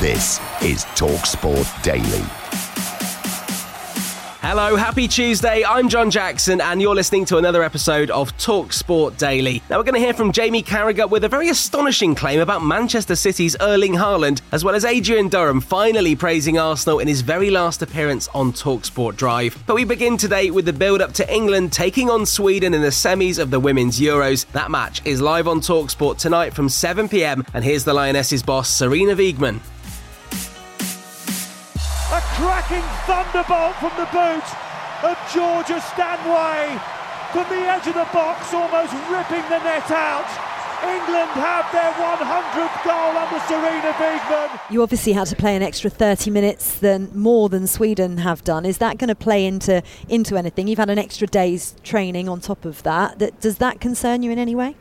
This is TalkSport Daily. Hello, happy Tuesday. I'm John Jackson, and you're listening to another episode of Talk Sport Daily. Now, we're going to hear from Jamie Carragher with a very astonishing claim about Manchester City's Erling Haaland, as well as Adrian Durham finally praising Arsenal in his very last appearance on Talk Sport Drive. But we begin today with the build up to England taking on Sweden in the semis of the Women's Euros. That match is live on Talk Sport tonight from 7 pm, and here's the Lionesses boss, Sarina Wiegman. A cracking thunderbolt from the boot of Georgia Stanway from the edge of the box, almost ripping the net out. England have their 100th goal under Sarina Wiegman. You obviously had to play an extra 30 minutes than more than Sweden have done. Is that going to play into into anything? You've had an extra day's training on top of that. that does that concern you in any way?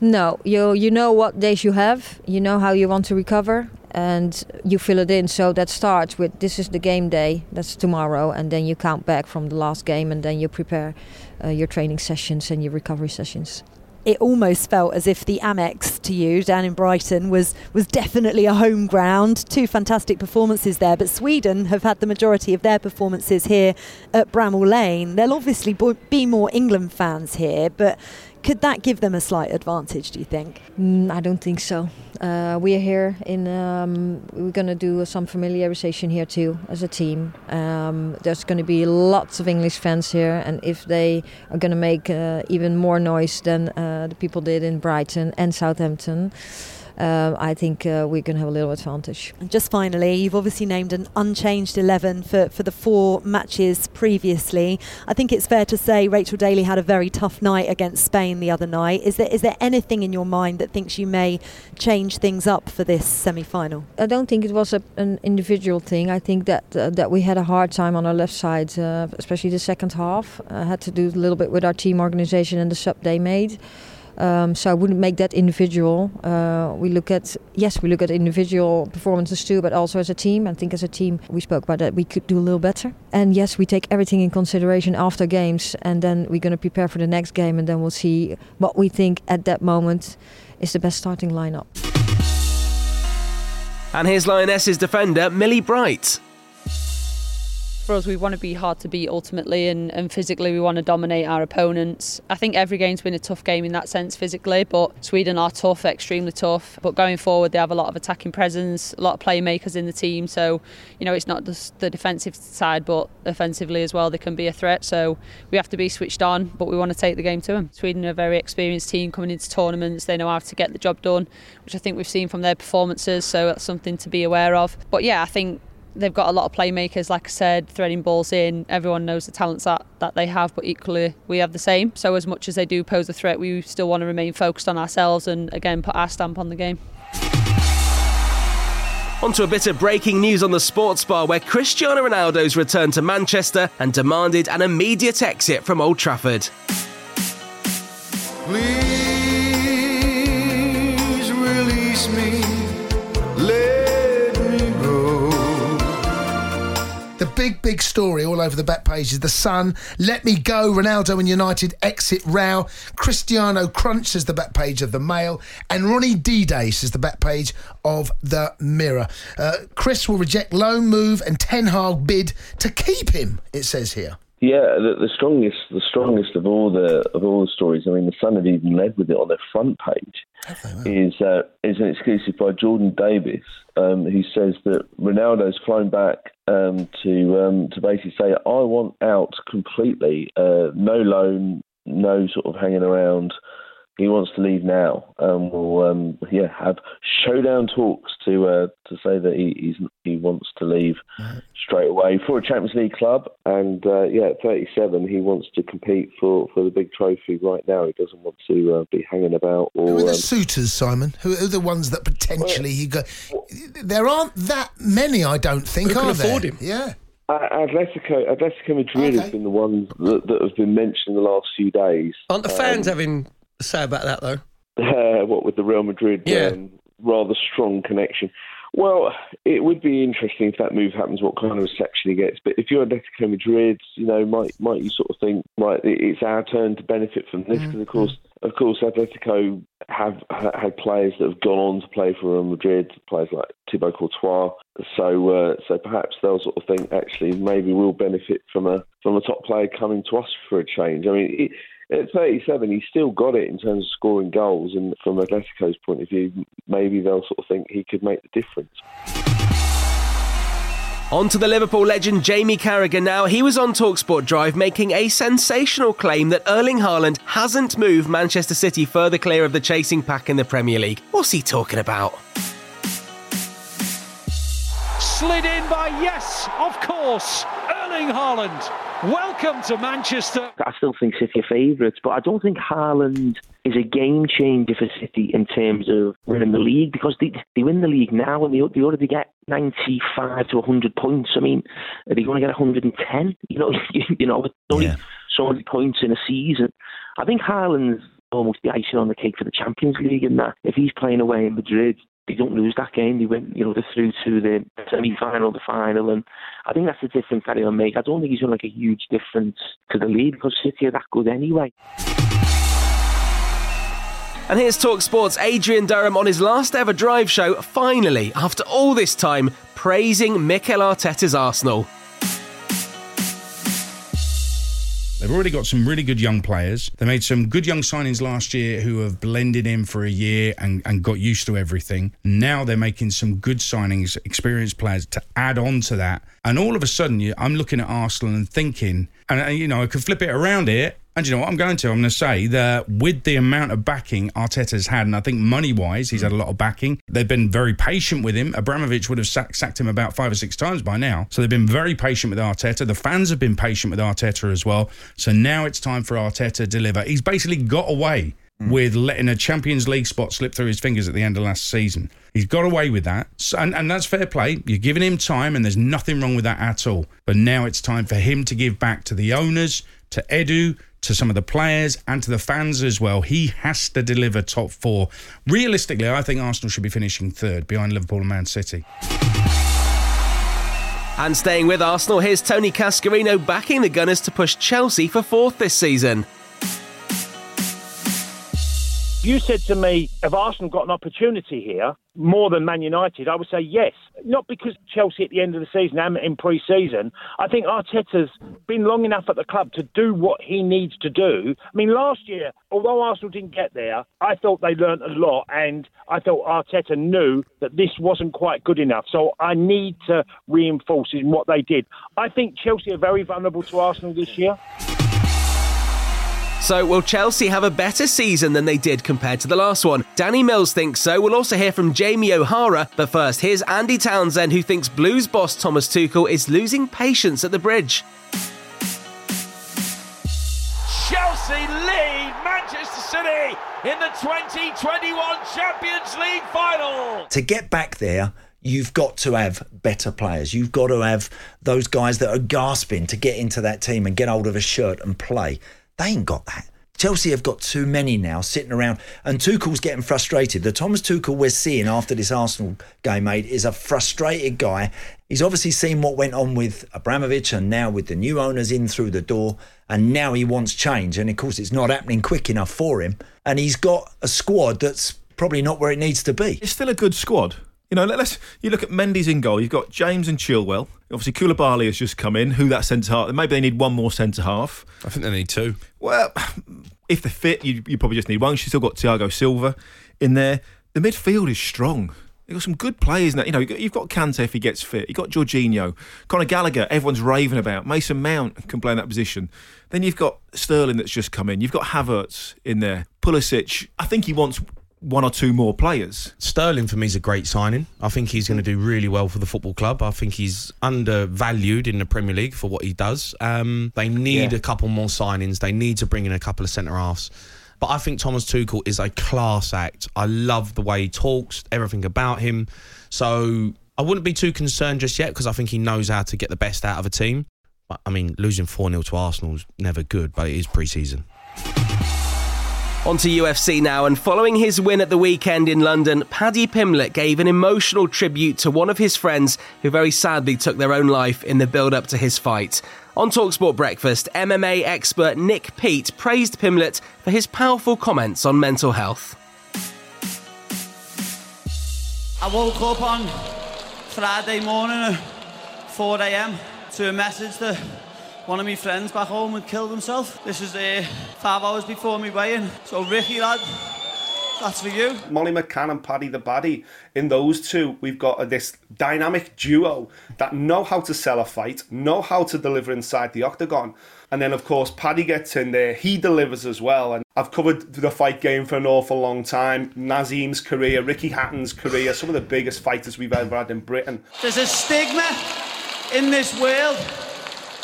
No, you you know what days you have. You know how you want to recover, and you fill it in. So that starts with this is the game day. That's tomorrow, and then you count back from the last game, and then you prepare uh, your training sessions and your recovery sessions. It almost felt as if the Amex to you down in Brighton was was definitely a home ground. Two fantastic performances there, but Sweden have had the majority of their performances here at Bramall Lane. There'll obviously be more England fans here, but could that give them a slight advantage, do you think? Mm, I don't think so. Uh, we are here in. Um, we're going to do some familiarization here too as a team. Um, there's going to be lots of English fans here, and if they are going to make uh, even more noise than uh, the people did in Brighton and Southampton um, I think uh, we're going to have a little advantage. And just finally, you've obviously named an unchanged 11 for, for the four matches previously. I think it's fair to say Rachel Daly had a very tough night against Spain the other night. Is there is there anything in your mind that thinks you may change things up for this semi-final? I don't think it was a, an individual thing. I think that uh, that we had a hard time on our left side, uh, especially the second half. Uh, had to do a little bit with our team organization and the sub they made. Um, so I wouldn't make that individual. Uh, we look at yes, we look at individual performances too, but also as a team. I think as a team, we spoke about that we could do a little better. And yes, we take everything in consideration after games, and then we're going to prepare for the next game, and then we'll see what we think at that moment is the best starting lineup. And here's Lionesses defender Millie Bright for us, we want to be hard to beat ultimately, and, and physically, we want to dominate our opponents. I think every game's been a tough game in that sense physically, but Sweden are tough, extremely tough. But going forward, they have a lot of attacking presence, a lot of playmakers in the team. So, you know, it's not just the defensive side, but offensively as well, they can be a threat. So we have to be switched on, but we want to take the game to them. Sweden are a very experienced team coming into tournaments. They know how to get the job done, which I think we've seen from their performances. So that's something to be aware of. But yeah, I think they've got a lot of playmakers, like I said, threading balls in. Everyone knows the talents that, that they have, but equally we have the same. So as much as they do pose a threat, we still want to remain focused on ourselves and again put our stamp on the game. On to a bit of breaking news on the sports bar where Cristiano Ronaldo's returned to Manchester and demanded an immediate exit from Old Trafford. Please release me. Big, big story all over the back pages. The Sun, Let Me Go, Ronaldo and United exit row. Cristiano Crunch says the back page of the Mail, and Ronnie D Day says the back page of the Mirror. Uh, Chris will reject loan move and Ten Hag bid to keep him. It says here. Yeah, the, the, strongest, the strongest of all the of all the stories. I mean, the Sun have even led with it on their front page. Is uh, is an exclusive by Jordan Davis, um, who says that Ronaldo's flown back um, to um, to basically say, "I want out completely. Uh, no loan, no sort of hanging around." He wants to leave now, and we'll um, yeah have showdown talks to uh, to say that he he wants to leave straight away for a Champions League club. And uh, yeah, at 37, he wants to compete for, for the big trophy right now. He doesn't want to uh, be hanging about. Or, Who are the um, suitors, Simon? Who are the ones that potentially he go? There aren't that many, I don't think. Who can are there? afford him? Yeah. Uh, Atletico, Atletico Madrid Okay. has been the ones that, that have been mentioned in the last few days. Aren't the fans Um, having a say about that though? uh, what with the Real Madrid Yeah. um, rather strong connection. Well, it would be interesting if that move happens, what kind of reception he gets. But if you're Atletico Madrid, you know, might might you sort of think, right, it's our turn to benefit from this? Because of course, of course, Atletico have ha- had players that have gone on to play for Real Madrid, players like Thibaut Courtois. So, uh, so perhaps they'll sort of think, actually, maybe we'll benefit from a from a top player coming to us for a change. I mean. It, at 37, he's still got it in terms of scoring goals, and from Atletico's point of view, maybe they'll sort of think he could make the difference. On to the Liverpool legend Jamie Carragher now. He was on Talksport Drive making a sensational claim that Erling Haaland hasn't moved Manchester City further clear of the chasing pack in the Premier League. What's he talking about? Slid in by, yes, of course, Erling Haaland. Welcome to Manchester. I still think City are favourites, but I don't think Haaland is a game changer for City in terms of winning the league because they, they win the league now and they, they already get 95 to 100 points. I mean, are they going to get 110? You know, you, you know, with only so many points in a season. I think Haaland's almost the icing on the cake for the Champions League in that if he's playing away in Madrid, they don't lose that game. They went, you know, they're through to the semi-final, the final, and I think that's the difference that he'll make. I don't think he's going to make a huge difference to the league because City are that good anyway. And here's Talksport's Adrian Durham on his last ever drive show, finally, after all this time, praising Mikel Arteta's Arsenal. They've already got some really good young players. They made some good young signings last year who have blended in for a year and, and got used to everything. Now they're making some good signings, experienced players to add on to that. And all of a sudden, I'm looking at Arsenal and thinking, and you know, I could flip it around here. And you know what I'm going to? I'm going to say that with the amount of backing Arteta's had, and I think money wise, he's had a lot of backing. They've been very patient with him. Abramovich would have sack, sacked him about five or six times by now. So they've been very patient with Arteta. The fans have been patient with Arteta as well. So now it's time for Arteta to deliver. He's basically got away hmm. with letting a Champions League spot slip through his fingers at the end of last season. He's got away with that. So, and, and that's fair play. You're giving him time, and there's nothing wrong with that at all. But now it's time for him to give back to the owners, to Edu, to some of the players, and to the fans as well. He has to deliver top four. Realistically, I think Arsenal should be finishing third behind Liverpool and Man City. And staying with Arsenal, here's Tony Cascarino backing the Gunners to push Chelsea for fourth this season. You said to me, have Arsenal got an opportunity here more than Man United? I would say yes. Not because Chelsea at the end of the season and in pre season. I think Arteta's been long enough at the club to do what he needs to do. I mean, last year, although Arsenal didn't get there, I thought they learnt a lot and I thought Arteta knew that this wasn't quite good enough. So I need to reinforce in what they did. I think Chelsea are very vulnerable to Arsenal this year. So, will Chelsea have a better season than they did compared to the last one? Danny Mills thinks so. We'll also hear from Jamie O'Hara. But first, here's Andy Townsend, who thinks Blues boss Thomas Tuchel is losing patience at the bridge. Chelsea lead Manchester City in the 2021 Champions League final. to get back there, you've got to have better players. You've got to have those guys that are gasping to get into that team and get hold of a shirt and play. They ain't got that. Chelsea have got too many now sitting around, and Tuchel's getting frustrated. The Thomas Tuchel we're seeing after this Arsenal game, mate, is a frustrated guy. He's obviously seen what went on with Abramovich and now with the new owners in through the door, and now he wants change. And of course, it's not happening quick enough for him. And he's got a squad that's probably not where it needs to be. It's still a good squad. You know, let, us You look at Mendy's in goal. You've got James and Chilwell. Obviously, Koulibaly has just come in. Who that centre half? Maybe they need one more centre half. I think they need two. Well, if they're fit, you, you probably just need one. She's still got Thiago Silva in there. The midfield is strong. You've got some good players now. You know, you've got Kante if he gets fit. You've got Jorginho. Conor Gallagher, everyone's raving about. Mason Mount can play in that position. Then you've got Sterling that's just come in. You've got Havertz in there. Pulisic. I think he wants one or two more players. Sterling for me is a great signing. I think he's going to do really well for the football club. I think he's undervalued in the Premier League for what he does. Um, they need Yeah. a couple more signings. They need to bring in a couple of centre halves. But I think Thomas Tuchel is a class act. I love the way he talks, everything about him. So I wouldn't be too concerned just yet because I think he knows how to get the best out of a team. But, I mean, losing 4 0 to Arsenal is never good, but it is pre season. On to UFC now, and following his win at the weekend in London, Paddy Pimblett gave an emotional tribute to one of his friends who very sadly took their own life in the build up to his fight. On Talksport Breakfast, MMA expert Nick Peet praised Pimblett for his powerful comments on mental health. I woke up on Friday morning at 4 a.m. to a message that one of my friends back home had killed himself. This is uh, five hours before me weigh-in. So Ricky, lad, that's for you. Molly McCann and Paddy the Baddy. In those two, we've got uh, this dynamic duo that know how to sell a fight, know how to deliver inside the octagon. And then, of course, Paddy gets in there, he delivers as well. And I've covered the fight game for an awful long time. Naseem's career, Ricky Hatton's career, some of the biggest fighters we've ever had in Britain. There's a stigma in this world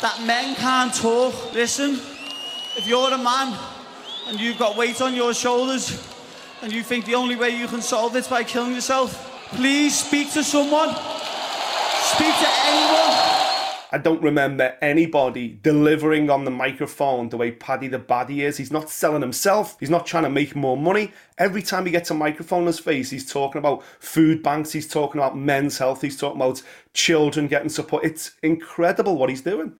that men can't talk. Listen, if you're a man and you've got weight on your shoulders and you think the only way you can solve this by killing yourself, please speak to someone. Speak to anyone. I don't remember anybody delivering on the microphone the way Paddy the Baddy is. He's not selling himself. He's not trying to make more money. Every time he gets a microphone in his face, he's talking about food banks. He's talking about men's health. He's talking about children getting support. It's incredible what he's doing.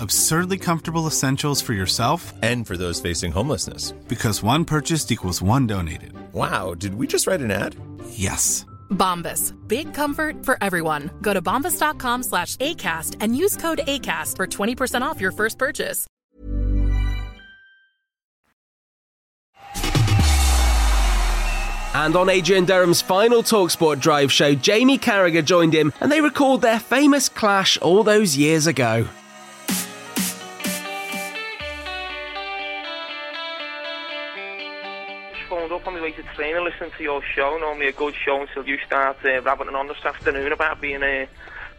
Absurdly comfortable essentials for yourself and for those facing homelessness. Because one purchased equals one donated. Wow, did we just write an ad? Yes. Bombas. Big comfort for everyone. Go to bombas.com slash ACAST and use code ACAST for 20% off your first purchase. And on Adrian Durham's final Talksport Drive show, Jamie Carragher joined him and they recalled their famous clash all those years ago. Listening to your show. Normally a good show until you start uh, on this afternoon about being a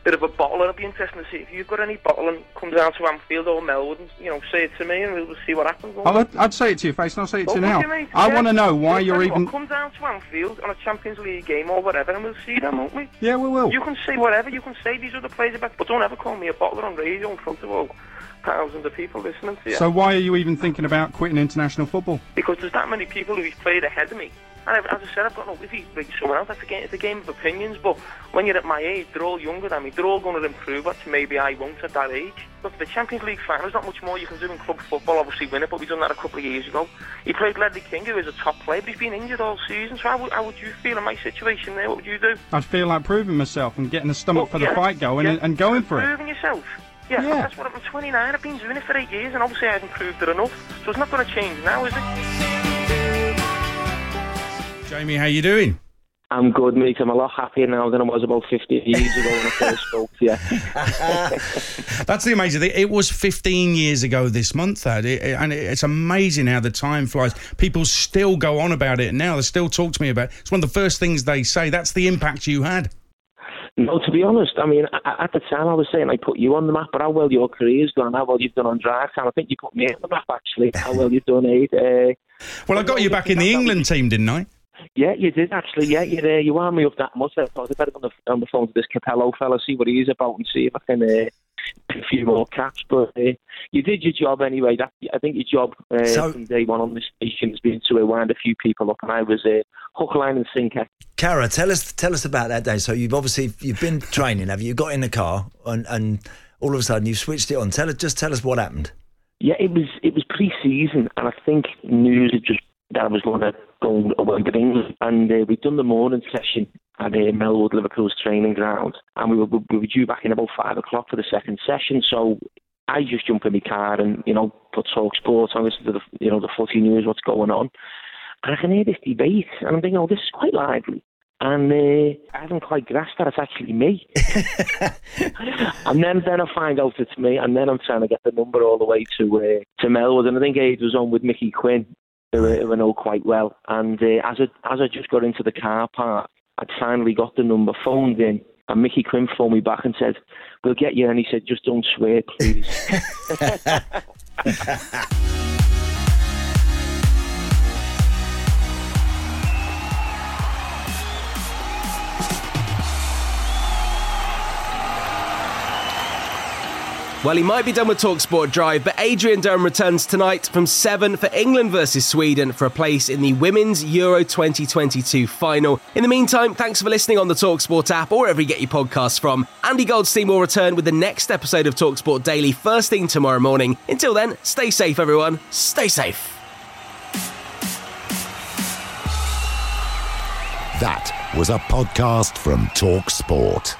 bit of a bottler. It'll be interesting to see if you've got any bottling. Come down to Anfield or Melwood and you know say it to me, and we'll, see what happens. I'd, I'd say it to your face, and I'll say it to you now. would you. I Yeah. want to know why you're even. What, come down to Anfield on a Champions League game or whatever, and we'll see them, won't we? Yeah, we will. You can say whatever. You can say these other players about, but don't ever call me a bottler on radio in front of all thousands of people listening to you. So why are you even thinking about quitting international football? because there's that many people who've played ahead of me. And as I said, I've got no he's like someone else. That's a game, it's a game of opinions. But when you're at my age, they're all younger than me. They're all going to improve, which maybe I won't at that age. Look, the Champions League final is not much more you can do in club football. Obviously, win it, but we've done that a couple of years ago. He played Ledley King, who is a top player, but he's been injured all season. So how would, how would you feel in my situation there? What would you do? I'd feel like proving myself and getting the stomach for the fight going yeah. and, and going for it. Proving yourself. Yeah, that's what I'm 29. I've been doing it for eight years, and obviously I haven't proved it enough. So it's not going to change now, is it? Jamie, how you doing? I'm good, mate. I'm a lot happier now than I was about 15 years ago when I first spoke to you. That's the amazing thing. It was 15 years ago this month, that, and it's amazing how the time flies. People still go on about it now. They still talk to me about it. It's one of the first things they say. That's the impact you had. No, to be honest, I mean, at the time I was saying I put you on the map, but how well your career's gone, how well you've done on drive time. I think you put me on the map, actually, how well you've done, eh? Uh, Well, I got you back in the England team, didn't I? Yeah, you did, actually. Yeah, you, uh, you wound me up that much. I thought I'd better go on the, on the phone to this Capello fella, see what he is about, and see if I can uh, pick a few more caps. But uh, you did your job anyway. That, I think your job uh, So- from day one on this station has been to uh, wind a few people up, and I was uh, hook, line, and sinker. Carra, tell us tell us about that day. So you've obviously you've been training, have you? You got in the car and, and all of a sudden you've switched it on. Tell us just tell us what happened. Yeah, it was it was pre-season, and I think news had just that I was going to go away to England, and uh, we'd done the morning session at uh, Melwood Liverpool's training ground, and we were we were due back in about five o'clock for the second session. So I just jump in my car and you know put Talk Sports on, listen to the you know the footy news, what's going on, and I can hear this debate, and I'm thinking, oh, this is quite lively. And uh, I haven't quite grasped that it's actually me. and then, then I find out it's me, and then I'm trying to get the number all the way to uh, to Melwood. And I think Ade was on with Mickey Quinn, who, I- who I know quite well. And uh, as I as I just got into the car park, I'd finally got the number, phoned in, and Mickey Quinn phoned me back and said, "We'll get you." And he said, "Just don't swear, please." Well, he might be done with Talksport Drive, but Adrian Durham returns tonight from 7 for England versus Sweden for a place in the Women's Euro 2022 final. In the meantime, thanks for listening on the Talksport app or wherever you get your podcasts from. Andy Goldstein will return with the next episode of Talksport Daily first thing tomorrow morning. Until then, stay safe, everyone. Stay safe. That was a podcast from Talk Sport.